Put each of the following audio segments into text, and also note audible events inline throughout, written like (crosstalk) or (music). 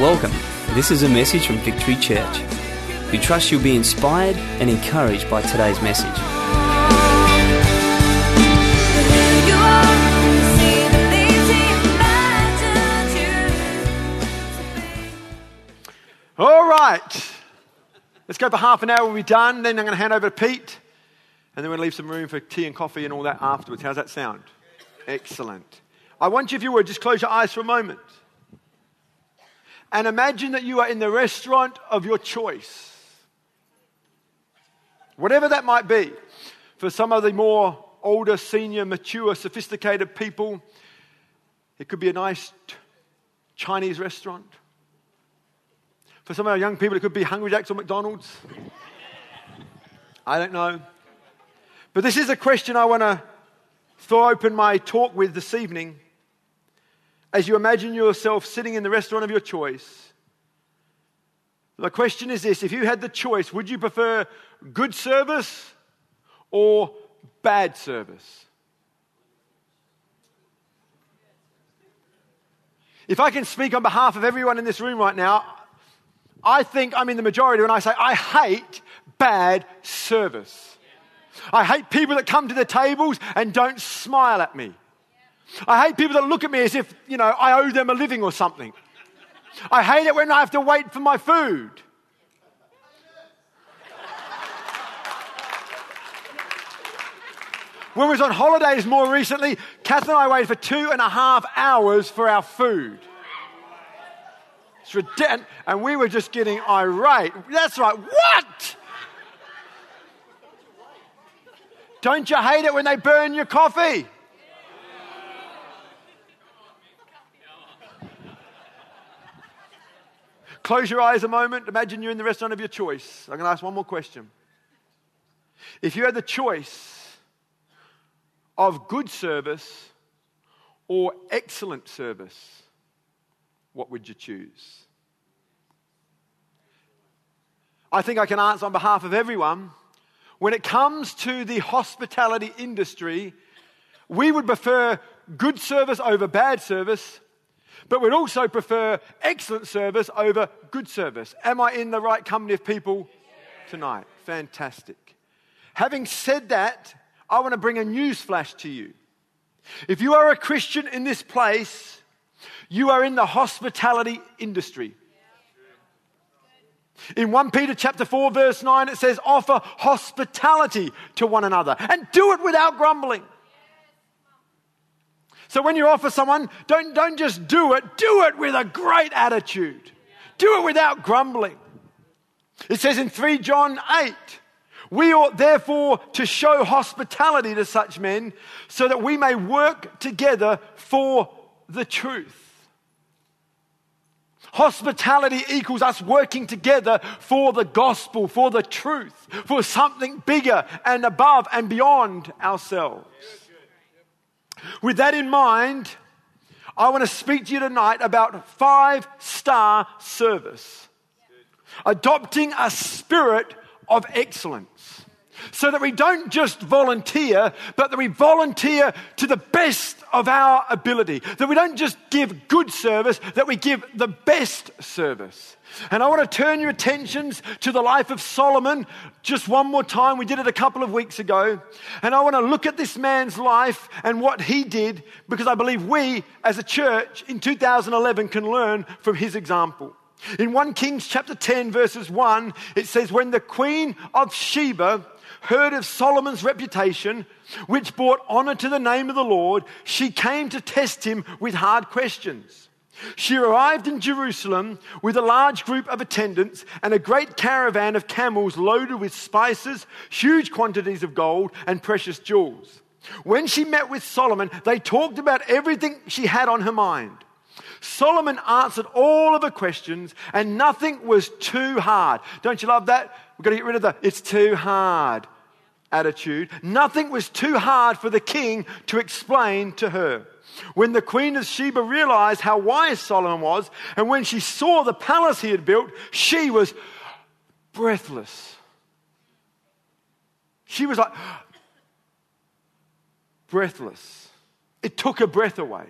Welcome. This is a message from Victory Church. We trust you'll be inspired and encouraged by today's message. All right. Let's go for half an hour. We'll be done. Then I'm going to hand over to Pete. And then we'll leave some room for tea and coffee and all that afterwards. How's that sound? Excellent. I want you, if you would, just close your eyes for a moment. And imagine that you are in the restaurant of your choice. Whatever that might be. For some of the more older, senior, mature, sophisticated people, it could be a nice Chinese restaurant. For some of our young people, it could be Hungry Jack's or McDonald's. I don't know. But this is a question I want to throw open my talk with this evening. As you imagine yourself sitting in the restaurant of your choice, the question is this if you had the choice, would you prefer good service or bad service? If I can speak on behalf of everyone in this room right now, I think I'm in the majority when I say I hate bad service. I hate people that come to the tables and don't smile at me. I hate people that look at me as if, you know, I owe them a living or something. I hate it when I have to wait for my food. When we was on holidays more recently, Kath and I waited for two and a half hours for our food. It's ridiculous. And we were just getting irate. That's right. What? Don't you hate it when they burn your coffee? Close your eyes a moment. Imagine you're in the restaurant of your choice. I'm going to ask one more question. If you had the choice of good service or excellent service, what would you choose? I think I can answer on behalf of everyone. When it comes to the hospitality industry, we would prefer good service over bad service but we'd also prefer excellent service over good service. Am I in the right company of people tonight? Fantastic. Having said that, I want to bring a news flash to you. If you are a Christian in this place, you are in the hospitality industry. In 1 Peter chapter 4 verse 9 it says offer hospitality to one another and do it without grumbling. So when you offer someone, don't, don't just do it, do it with a great attitude. Do it without grumbling. It says in 3 John 8, we ought therefore to show hospitality to such men so that we may work together for the truth. Hospitality equals us working together for the gospel, for the truth, for something bigger and above and beyond ourselves. With that in mind, I want to speak to you tonight about five star service. Adopting a spirit of excellence. So that we don't just volunteer, but that we volunteer to the best of our ability. That we don't just give good service, that we give the best service. And I want to turn your attentions to the life of Solomon just one more time. We did it a couple of weeks ago. And I want to look at this man's life and what he did because I believe we as a church in 2011 can learn from his example. In 1 Kings chapter 10 verses 1, it says, When the queen of Sheba heard of Solomon's reputation, which brought honor to the name of the Lord, she came to test him with hard questions. She arrived in Jerusalem with a large group of attendants and a great caravan of camels loaded with spices, huge quantities of gold, and precious jewels. When she met with Solomon, they talked about everything she had on her mind. Solomon answered all of her questions, and nothing was too hard. Don't you love that? We've got to get rid of the it's too hard attitude. Nothing was too hard for the king to explain to her. When the queen of Sheba realized how wise Solomon was, and when she saw the palace he had built, she was breathless. She was like, breathless. It took her breath away.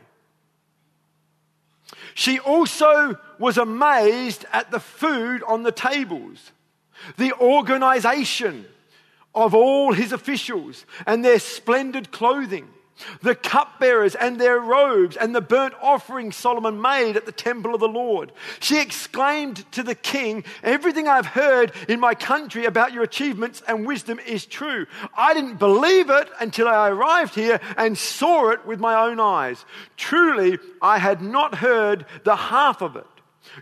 She also was amazed at the food on the tables, the organization of all his officials and their splendid clothing the cupbearers and their robes, and the burnt offering Solomon made at the temple of the Lord. She exclaimed to the king, Everything I've heard in my country about your achievements and wisdom is true. I didn't believe it until I arrived here and saw it with my own eyes. Truly, I had not heard the half of it.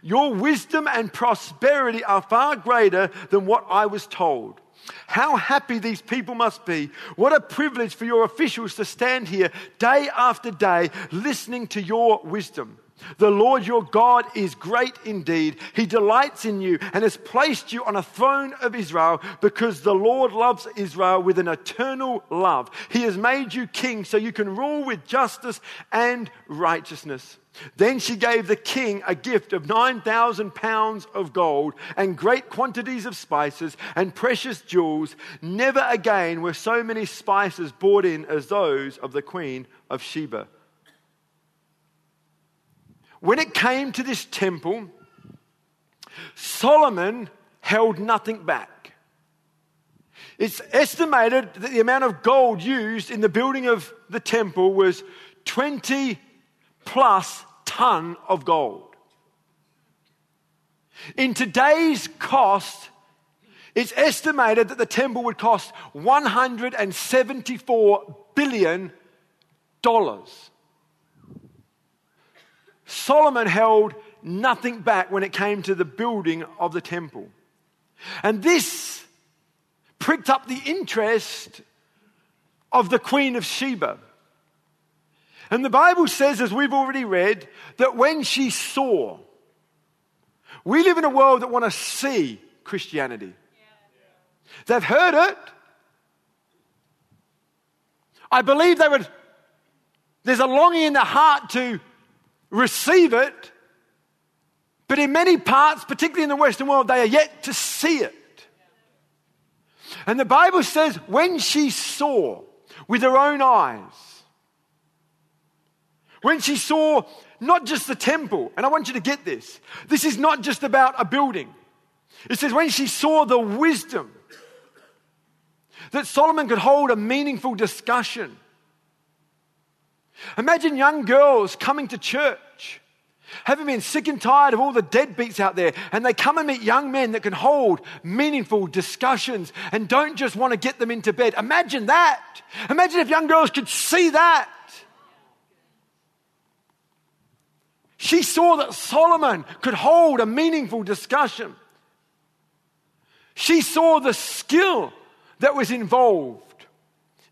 Your wisdom and prosperity are far greater than what I was told. How happy these people must be. What a privilege for your officials to stand here day after day listening to your wisdom. The Lord your God is great indeed. He delights in you and has placed you on a throne of Israel because the Lord loves Israel with an eternal love. He has made you king so you can rule with justice and righteousness. Then she gave the king a gift of 9,000 pounds of gold and great quantities of spices and precious jewels. Never again were so many spices brought in as those of the queen of Sheba. When it came to this temple, Solomon held nothing back. It's estimated that the amount of gold used in the building of the temple was 20 plus ton of gold. In today's cost, it's estimated that the temple would cost 174 billion dollars. Solomon held nothing back when it came to the building of the temple. And this pricked up the interest of the Queen of Sheba. And the Bible says, as we've already read, that when she saw, we live in a world that want to see Christianity. They've heard it. I believe they would, there's a longing in the heart to receive it. But in many parts, particularly in the Western world, they are yet to see it. And the Bible says, when she saw with her own eyes, when she saw not just the temple, and I want you to get this, this is not just about a building. It says, when she saw the wisdom that Solomon could hold a meaningful discussion. Imagine young girls coming to church, having been sick and tired of all the deadbeats out there, and they come and meet young men that can hold meaningful discussions and don't just want to get them into bed. Imagine that. Imagine if young girls could see that. She saw that Solomon could hold a meaningful discussion. She saw the skill that was involved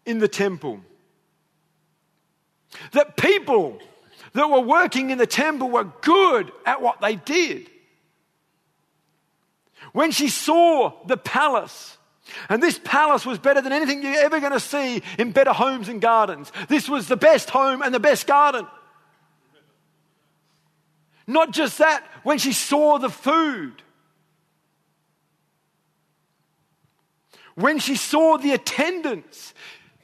in the temple. That people that were working in the temple were good at what they did. When she saw the palace, and this palace was better than anything you're ever going to see in better homes and gardens. This was the best home and the best garden. Not just that, when she saw the food, when she saw the attendants,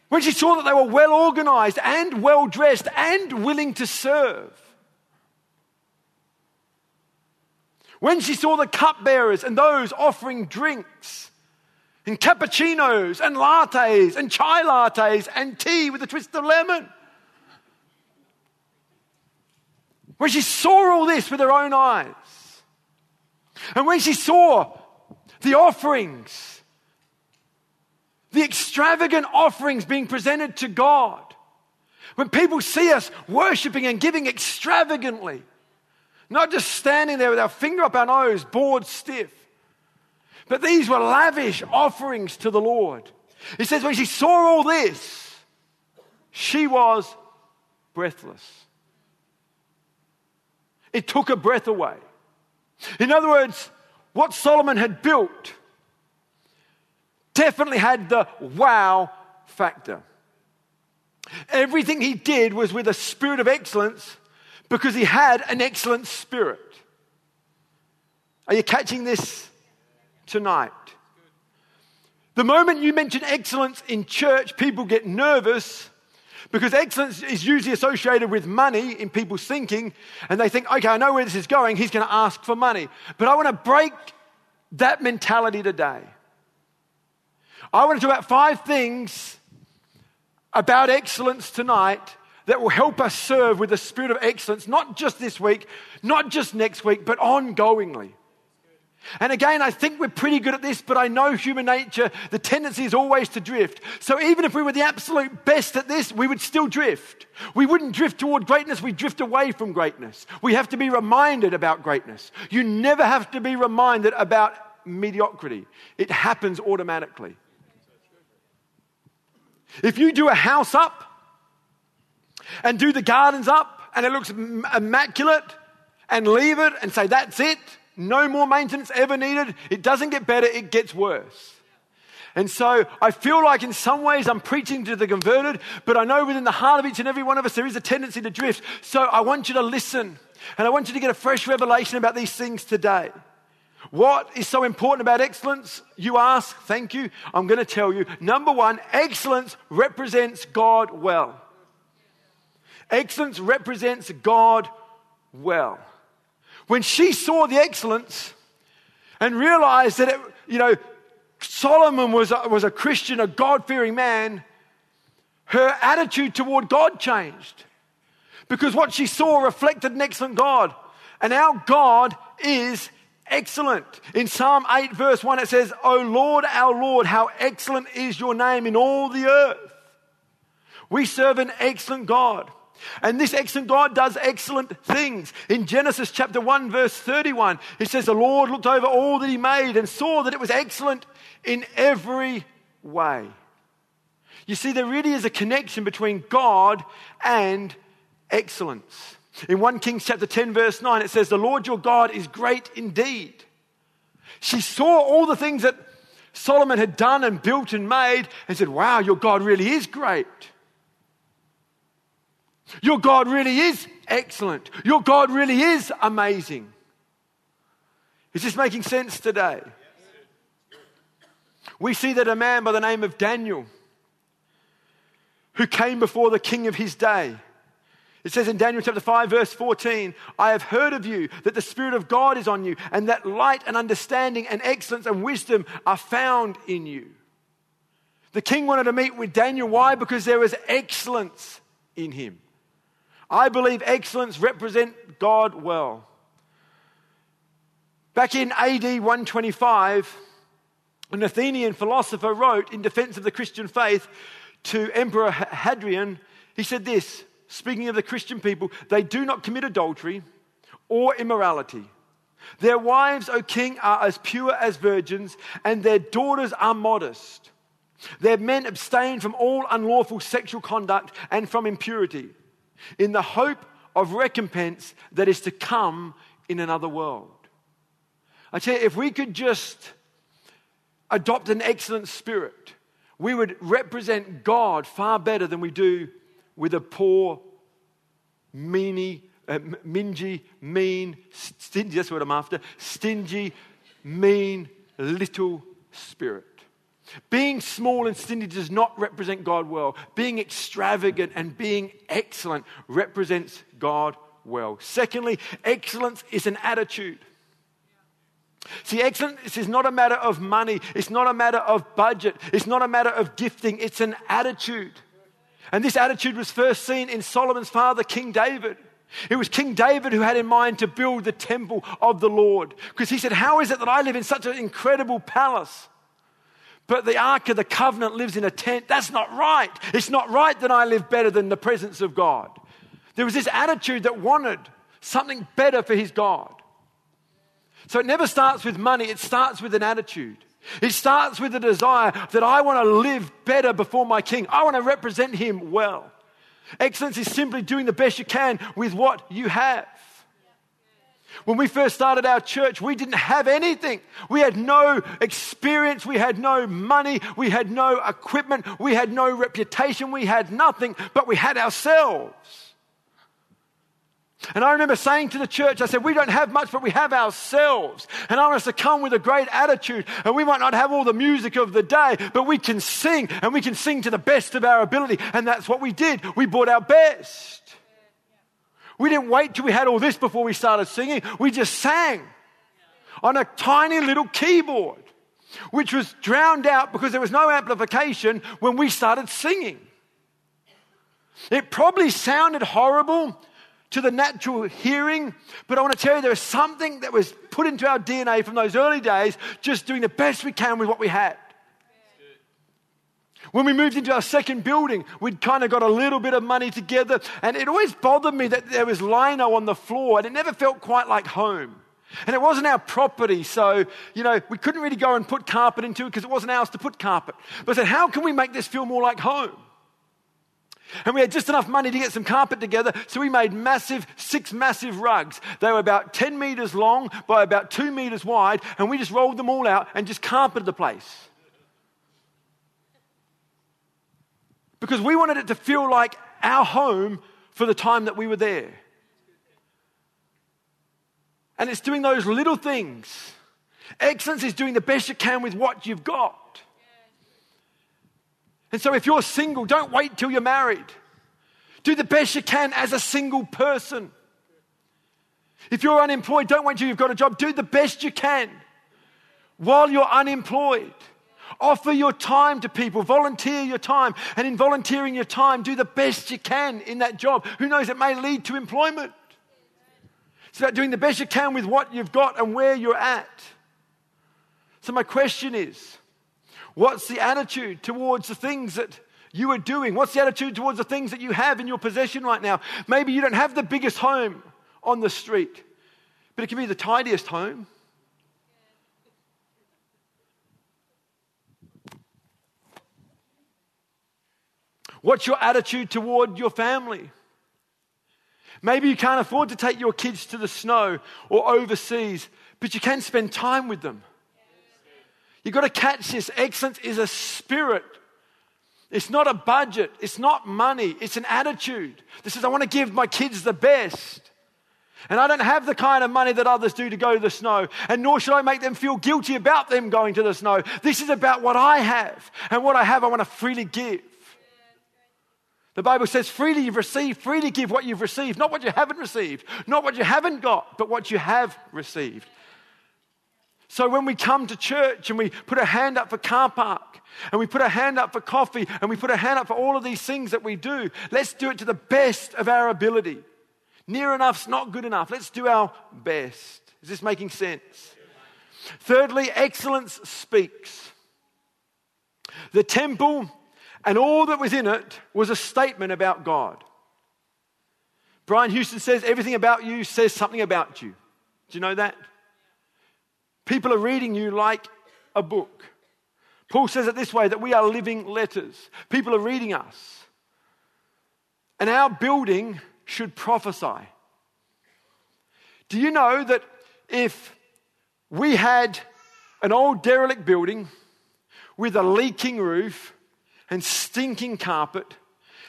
when she saw that they were well organized and well dressed and willing to serve, when she saw the cupbearers and those offering drinks, and cappuccinos and lattes and chai lattes and tea with a twist of lemon. When she saw all this with her own eyes, and when she saw the offerings, the extravagant offerings being presented to God, when people see us worshiping and giving extravagantly, not just standing there with our finger up our nose, bored stiff, but these were lavish offerings to the Lord. It says, when she saw all this, she was breathless. It took a breath away. In other words, what Solomon had built definitely had the wow factor. Everything he did was with a spirit of excellence because he had an excellent spirit. Are you catching this tonight? The moment you mention excellence in church, people get nervous Because excellence is usually associated with money in people's thinking, and they think, okay, I know where this is going, he's going to ask for money. But I want to break that mentality today. I want to talk about five things about excellence tonight that will help us serve with the spirit of excellence, not just this week, not just next week, but ongoingly. And again, I think we're pretty good at this, but I know human nature, the tendency is always to drift. So even if we were the absolute best at this, we would still drift. We wouldn't drift toward greatness, we drift away from greatness. We have to be reminded about greatness. You never have to be reminded about mediocrity, it happens automatically. If you do a house up and do the gardens up and it looks immaculate and leave it and say, that's it, no more maintenance ever needed. It doesn't get better, it gets worse. And so I feel like in some ways I'm preaching to the converted, but I know within the heart of each and every one of us there is a tendency to drift. So I want you to listen and I want you to get a fresh revelation about these things today. What is so important about excellence? You ask, thank you. I'm going to tell you. Number one, excellence represents God well. Excellence represents God well. When she saw the excellence and realized that, it, you know, Solomon was a, was a Christian, a God fearing man, her attitude toward God changed. Because what she saw reflected an excellent God. And our God is excellent. In Psalm 8, verse 1, it says, O Lord, our Lord, how excellent is your name in all the earth. We serve an excellent God. And this excellent God does excellent things. In Genesis chapter 1, verse 31, it says, The Lord looked over all that he made and saw that it was excellent in every way. You see, there really is a connection between God and excellence. In 1 Kings chapter 10, verse 9, it says, The Lord your God is great indeed. She saw all the things that Solomon had done and built and made and said, Wow, your God really is great. Your God really is excellent. Your God really is amazing. Is this making sense today? We see that a man by the name of Daniel, who came before the king of his day, it says in Daniel chapter 5, verse 14, I have heard of you that the Spirit of God is on you, and that light and understanding and excellence and wisdom are found in you. The king wanted to meet with Daniel. Why? Because there was excellence in him. I believe excellence represent God well. Back in AD 125, an Athenian philosopher wrote in defense of the Christian faith to Emperor Hadrian, he said this speaking of the Christian people, they do not commit adultery or immorality. Their wives, O king, are as pure as virgins, and their daughters are modest. Their men abstain from all unlawful sexual conduct and from impurity in the hope of recompense that is to come in another world. I tell you, if we could just adopt an excellent spirit, we would represent God far better than we do with a poor, meany, uh, mingy, mean, stingy, that's what I'm after, stingy, mean, little spirit. Being small and stingy does not represent God well. Being extravagant and being excellent represents God well. Secondly, excellence is an attitude. See, excellence is not a matter of money, it's not a matter of budget, it's not a matter of gifting, it's an attitude. And this attitude was first seen in Solomon's father, King David. It was King David who had in mind to build the temple of the Lord. Because he said, How is it that I live in such an incredible palace? But the Ark of the Covenant lives in a tent. That's not right. It's not right that I live better than the presence of God. There was this attitude that wanted something better for his God. So it never starts with money, it starts with an attitude. It starts with a desire that I want to live better before my king. I want to represent him well. Excellence is simply doing the best you can with what you have. When we first started our church, we didn't have anything. We had no experience, we had no money, we had no equipment, we had no reputation, we had nothing, but we had ourselves. And I remember saying to the church, I said, we don't have much, but we have ourselves. And I want us to come with a great attitude. And we might not have all the music of the day, but we can sing and we can sing to the best of our ability. And that's what we did. We brought our best. We didn't wait till we had all this before we started singing. We just sang on a tiny little keyboard, which was drowned out because there was no amplification when we started singing. It probably sounded horrible to the natural hearing. But I want to tell you, there was something that was put into our DNA from those early days, just doing the best we can with what we had. When we moved into our second building, we'd kind of got a little bit of money together, and it always bothered me that there was lino on the floor, and it never felt quite like home. And it wasn't our property, so, you know, we couldn't really go and put carpet into it because it wasn't ours to put carpet. But I said, how can we make this feel more like home? And we had just enough money to get some carpet together, so we made massive, six massive rugs. They were about 10 meters long by about two meters wide, and we just rolled them all out and just carpeted the place. Because we wanted it to feel like our home for the time that we were there. And it's doing those little things. Excellence is doing the best you can with what you've got. And so if you're single, don't wait till you're married. Do the best you can as a single person. If you're unemployed, don't wait till you've got a job. Do the best you can while you're unemployed. Offer your time to people, volunteer your time, and in volunteering your time, do the best you can in that job. Who knows, it may lead to employment. It's about doing the best you can with what you've got and where you're at. So, my question is What's the attitude towards the things that you are doing? What's the attitude towards the things that you have in your possession right now? Maybe you don't have the biggest home on the street, but it can be the tidiest home. What's your attitude toward your family? Maybe you can't afford to take your kids to the snow or overseas, but you can spend time with them. You've got to catch this. Excellence is a spirit. It's not a budget. It's not money. It's an attitude. This is, I want to give my kids the best. And I don't have the kind of money that others do to go to the snow, and nor should I make them feel guilty about them going to the snow. This is about what I have, and what I have, I want to freely give. The Bible says, freely you've received, freely give what you've received, not what you haven't received, not what you haven't got, but what you have received. So when we come to church and we put a hand up for car park and we put a hand up for coffee and we put a hand up for all of these things that we do, let's do it to the best of our ability. Near enough's not good enough. Let's do our best. Is this making sense? Thirdly, excellence speaks. The temple and all that was in it was a statement about God. Brian Houston says everything about you says something about you. Do you know that? People are reading you like a book. Paul says it this way that we are living letters. People are reading us. And our building should prophesy. Do you know that if we had an old derelict building with a leaking roof and stinking carpet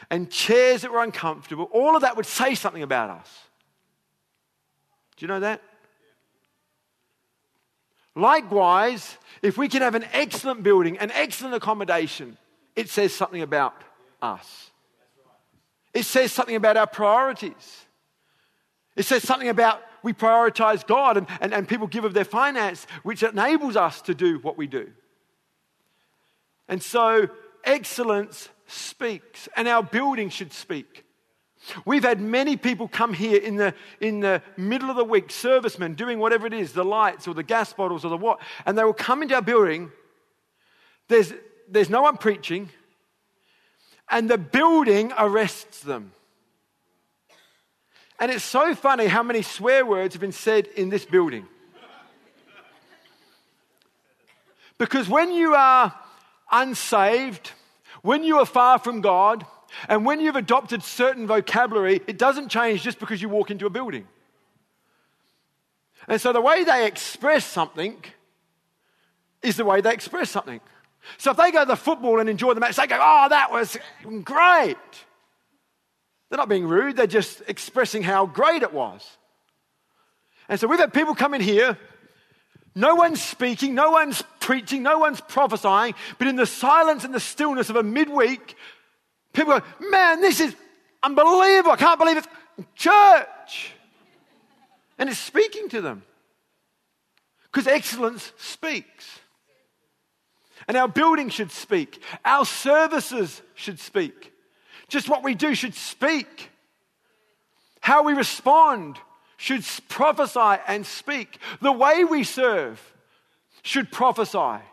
and chairs that were uncomfortable, all of that would say something about us? Do you know that? Likewise, if we can have an excellent building, an excellent accommodation, it says something about us. It says something about our priorities. It says something about we prioritize God and, and, and people give of their finance, which enables us to do what we do. And so, excellence speaks, and our building should speak. We've had many people come here in the, in the middle of the week, servicemen doing whatever it is, the lights or the gas bottles or the what, and they will come into our building. There's, there's no one preaching, and the building arrests them. And it's so funny how many swear words have been said in this building. Because when you are unsaved, when you are far from God, and when you've adopted certain vocabulary, it doesn't change just because you walk into a building. And so the way they express something is the way they express something. So if they go to the football and enjoy the match, they go, oh, that was great. They're not being rude, they're just expressing how great it was. And so we've had people come in here, no one's speaking, no one's preaching, no one's prophesying, but in the silence and the stillness of a midweek, people go, Man, this is unbelievable. I can't believe it's church. And it's speaking to them. Because excellence speaks. And our building should speak. Our services should speak. Just what we do should speak. How we respond should prophesy and speak. The way we serve should prophesy.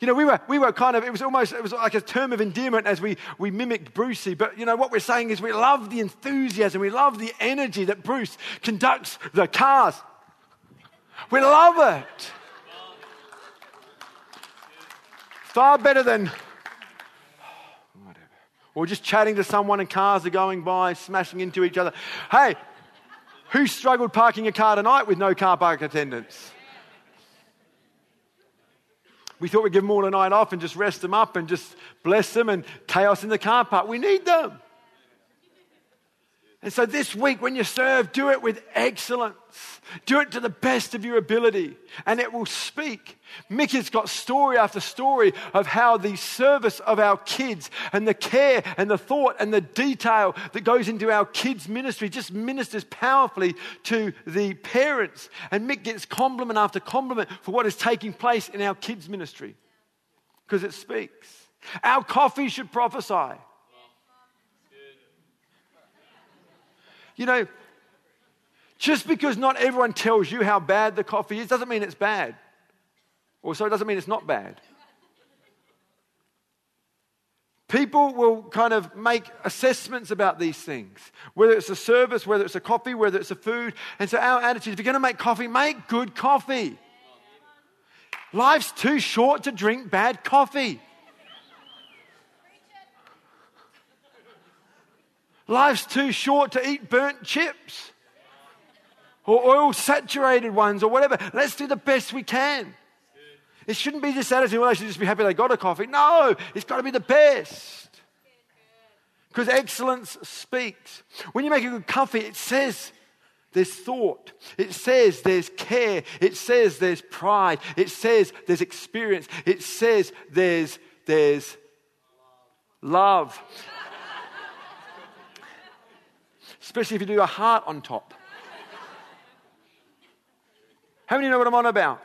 You know, we were, we were kind of, it was almost, it was like a term of endearment as we, we mimicked Brucey. But, you know, what we're saying is we love the enthusiasm, we love the energy that Bruce conducts the cars. We love it. Far better than whatever. Or just chatting to someone and cars are going by, smashing into each other. Hey, who struggled parking a car tonight with no car park attendants? We thought we'd give them all a night off and just rest them up and just bless them and chaos in the car park. We need them. And so this week, when you serve, do it with excellence. Do it to the best of your ability, and it will speak. Mickey's got story after story of how the service of our kids and the care and the thought and the detail that goes into our kids' ministry just ministers powerfully to the parents. And Mick gets compliment after compliment for what is taking place in our kids' ministry because it speaks. Our coffee should prophesy. You know, just because not everyone tells you how bad the coffee is doesn't mean it's bad. Also, it doesn't mean it's not bad. People will kind of make assessments about these things, whether it's a service, whether it's a coffee, whether it's a food. And so, our attitude if you're going to make coffee, make good coffee. Life's too short to drink bad coffee. Life's too short to eat burnt chips or oil saturated ones or whatever. Let's do the best we can. It shouldn't be this attitude, well, I should just be happy they got a coffee. No, it's got to be the best. Because excellence speaks. When you make a good coffee, it says there's thought. It says there's care. It says there's pride. It says there's experience. It says there's, there's love especially if you do a heart on top. How many know what I'm on about?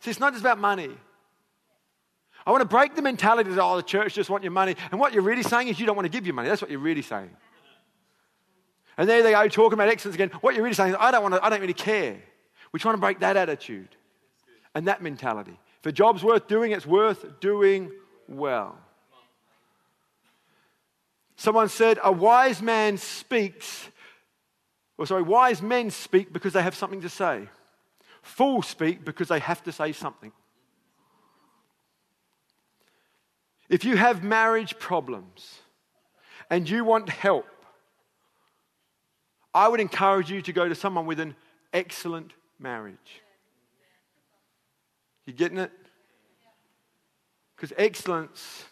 See, it's not just about money. I want to break the mentality that, oh, the church just want your money. And what you're really saying is you don't want to give your money. That's what you're really saying. And there they go, talking about excellence again. What you're really saying is, I don't, want to, I don't really care. We're trying to break that attitude and that mentality. If a job's worth doing, it's worth doing well. Someone said, A wise man speaks, or sorry, wise men speak because they have something to say. Fools speak because they have to say something. If you have marriage problems and you want help, I would encourage you to go to someone with an excellent marriage. You getting it? Because excellence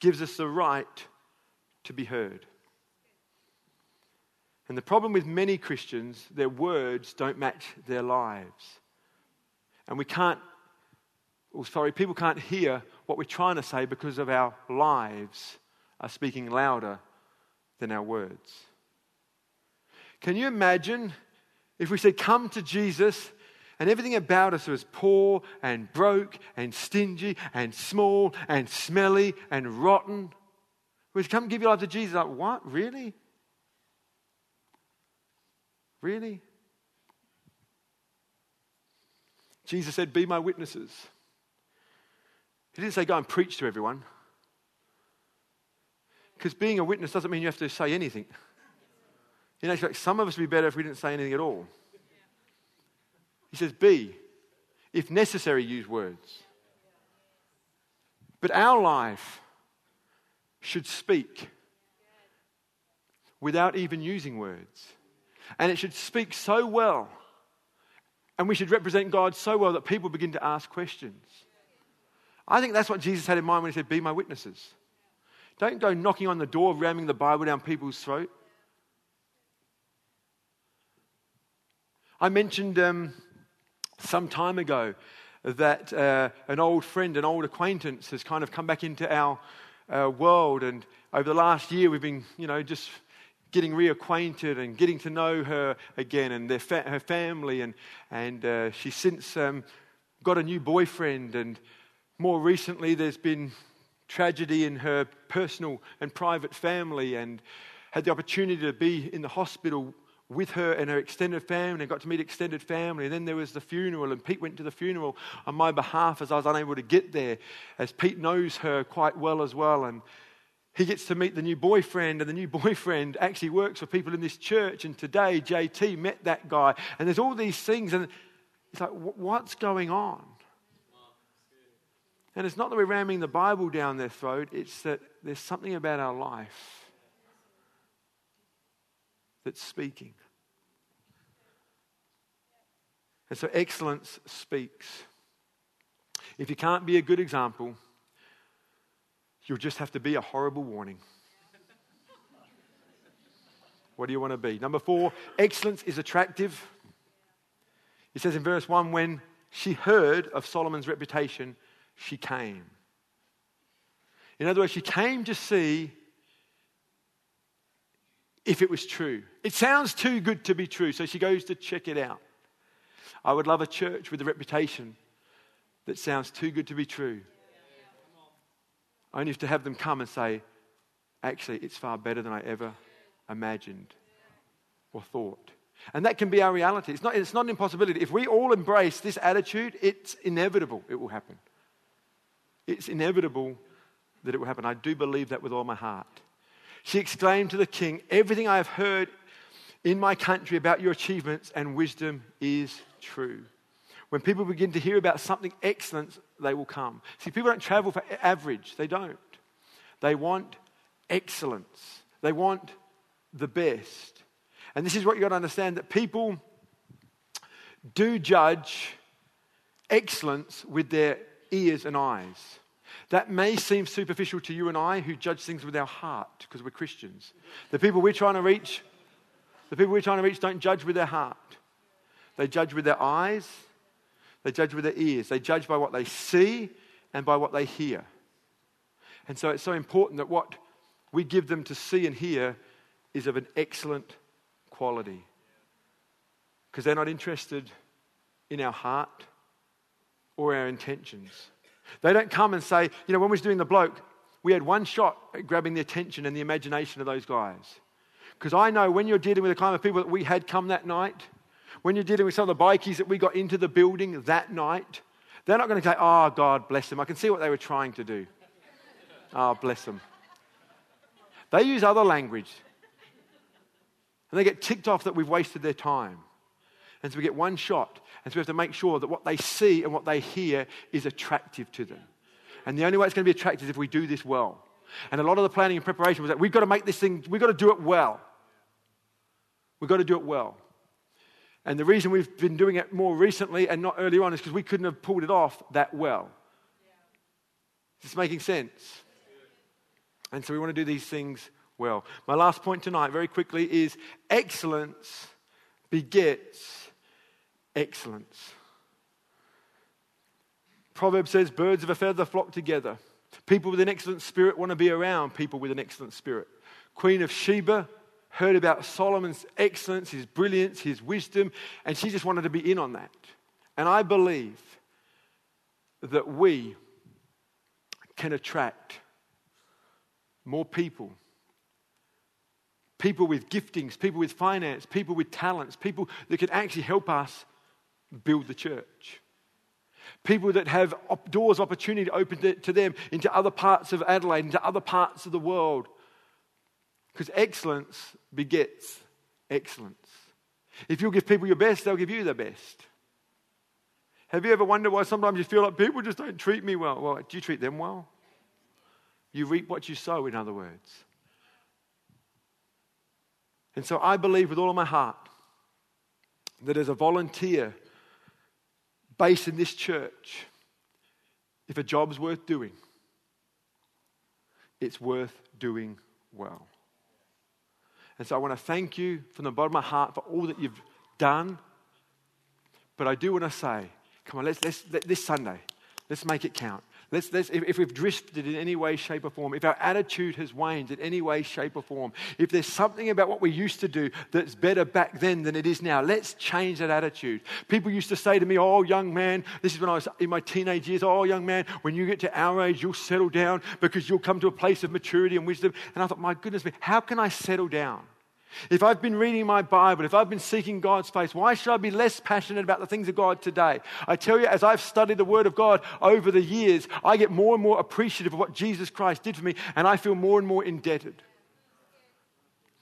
gives us the right to be heard. And the problem with many Christians, their words don't match their lives. And we can't, or sorry, people can't hear what we're trying to say because of our lives are speaking louder than our words. Can you imagine if we said, Come to Jesus, and everything about us was poor and broke and stingy and small and smelly and rotten? We come give your life to Jesus. Like, what? Really? Really? Jesus said, Be my witnesses. He didn't say, Go and preach to everyone. Because being a witness doesn't mean you have to say anything. You know, like some of us would be better if we didn't say anything at all. He says, Be. If necessary, use words. But our life should speak without even using words. And it should speak so well. And we should represent God so well that people begin to ask questions. I think that's what Jesus had in mind when he said, Be my witnesses. Don't go knocking on the door, ramming the Bible down people's throat. I mentioned um, some time ago that uh, an old friend, an old acquaintance, has kind of come back into our uh, world. And over the last year, we've been, you know, just getting reacquainted and getting to know her again and their fa- her family. And, and uh, she's since um, got a new boyfriend. And more recently, there's been tragedy in her personal and private family and had the opportunity to be in the hospital with her and her extended family and got to meet extended family. And then there was the funeral, and Pete went to the funeral on my behalf as I was unable to get there, as Pete knows her quite well as well. And he gets to meet the new boyfriend, and the new (laughs) boyfriend actually works for people in this church. And today, JT met that guy. And there's all these things, and it's like, what's going on? And it's not that we're ramming the Bible down their throat, it's that there's something about our life that's speaking. And so excellence speaks. If you can't be a good example, you'll just have to be a horrible warning. What do you want to be? Number four, excellence is attractive. He says in verse 1 when she heard of Solomon's reputation, she came. In other words, she came to see if it was true. It sounds too good to be true, so she goes to check it out. I would love a church with a reputation that sounds too good to be true. Only to have them come and say, actually, it's far better than I ever imagined or thought. And that can be our reality. It's not, it's not an impossibility. If we all embrace this attitude, it's inevitable it will happen. It's inevitable that it will happen. I do believe that with all my heart. She exclaimed to the king, Everything I have heard in my country about your achievements and wisdom is true. When people begin to hear about something excellent, they will come. See, people don't travel for average, they don't. They want excellence, they want the best. And this is what you've got to understand that people do judge excellence with their ears and eyes. That may seem superficial to you and I who judge things with our heart because we're Christians. The people we're trying to reach, the people we're trying to reach don't judge with their heart. They judge with their eyes, they judge with their ears. They judge by what they see and by what they hear. And so it's so important that what we give them to see and hear is of an excellent quality. Because they're not interested in our heart or our intentions. They don't come and say, you know, when we was doing the bloke, we had one shot at grabbing the attention and the imagination of those guys. Because I know when you're dealing with the kind of people that we had come that night, when you're dealing with some of the bikies that we got into the building that night, they're not going to say, oh, God bless them. I can see what they were trying to do. Oh, bless them. They use other language. And they get ticked off that we've wasted their time. And so we get one shot. And so we have to make sure that what they see and what they hear is attractive to them. And the only way it's going to be attractive is if we do this well. And a lot of the planning and preparation was that we've got to make this thing, we've got to do it well. We've got to do it well. And the reason we've been doing it more recently and not earlier on is because we couldn't have pulled it off that well. Is this making sense? And so we want to do these things well. My last point tonight, very quickly, is excellence begets excellence. Proverbs says, Birds of a feather flock together. People with an excellent spirit want to be around people with an excellent spirit. Queen of Sheba heard about Solomon's excellence, his brilliance, his wisdom, and she just wanted to be in on that. And I believe that we can attract more people people with giftings, people with finance, people with talents, people that can actually help us build the church. People that have doors opportunity open to them into other parts of Adelaide, into other parts of the world. Because excellence begets excellence. If you give people your best, they'll give you the best. Have you ever wondered why sometimes you feel like people just don't treat me well? Well, do you treat them well? You reap what you sow, in other words. And so I believe with all of my heart that as a volunteer based in this church, if a job's worth doing, it's worth doing well. And so I want to thank you from the bottom of my heart for all that you've done But I do want to say, come on, let's, let's, let, this Sunday, let's make it count. Let's, let's, if, if we've drifted in any way, shape, or form, if our attitude has waned in any way, shape, or form, if there's something about what we used to do that's better back then than it is now, let's change that attitude. People used to say to me, Oh, young man, this is when I was in my teenage years, oh, young man, when you get to our age, you'll settle down because you'll come to a place of maturity and wisdom. And I thought, My goodness me, how can I settle down? If I've been reading my Bible, if I've been seeking God's face, why should I be less passionate about the things of God today? I tell you, as I've studied the Word of God over the years, I get more and more appreciative of what Jesus Christ did for me, and I feel more and more indebted.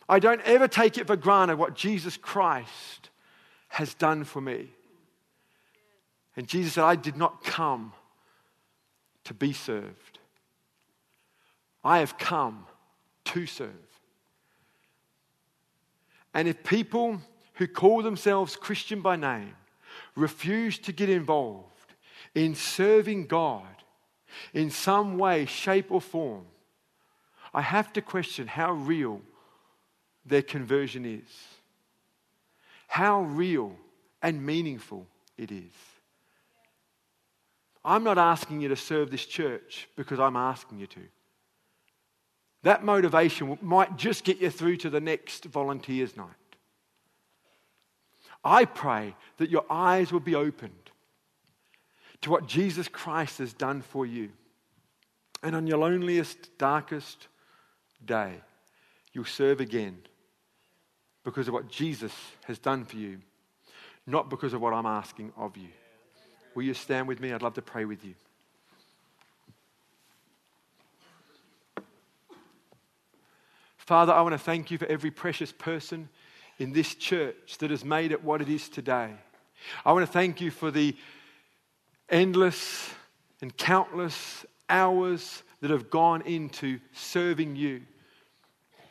I don't ever take it for granted what Jesus Christ has done for me. And Jesus said, I did not come to be served, I have come to serve. And if people who call themselves Christian by name refuse to get involved in serving God in some way, shape, or form, I have to question how real their conversion is, how real and meaningful it is. I'm not asking you to serve this church because I'm asking you to. That motivation might just get you through to the next volunteers' night. I pray that your eyes will be opened to what Jesus Christ has done for you. And on your loneliest, darkest day, you'll serve again because of what Jesus has done for you, not because of what I'm asking of you. Will you stand with me? I'd love to pray with you. Father, I want to thank you for every precious person in this church that has made it what it is today. I want to thank you for the endless and countless hours that have gone into serving you.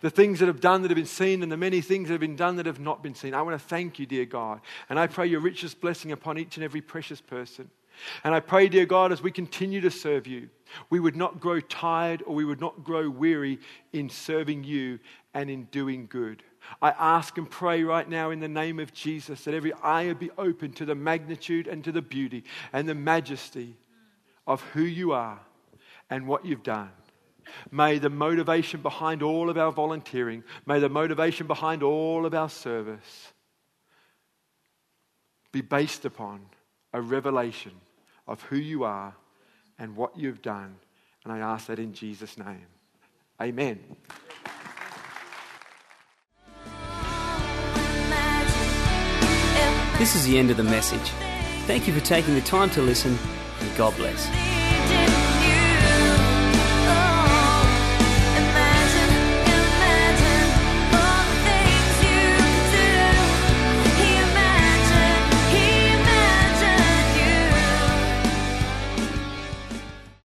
The things that have done that have been seen, and the many things that have been done that have not been seen. I want to thank you, dear God. And I pray your richest blessing upon each and every precious person. And I pray, dear God, as we continue to serve you, we would not grow tired or we would not grow weary in serving you and in doing good. I ask and pray right now in the name of Jesus that every eye be open to the magnitude and to the beauty and the majesty of who you are and what you've done. May the motivation behind all of our volunteering, may the motivation behind all of our service be based upon a revelation of who you are and what you've done. And I ask that in Jesus' name. Amen. This is the end of the message. Thank you for taking the time to listen, and God bless.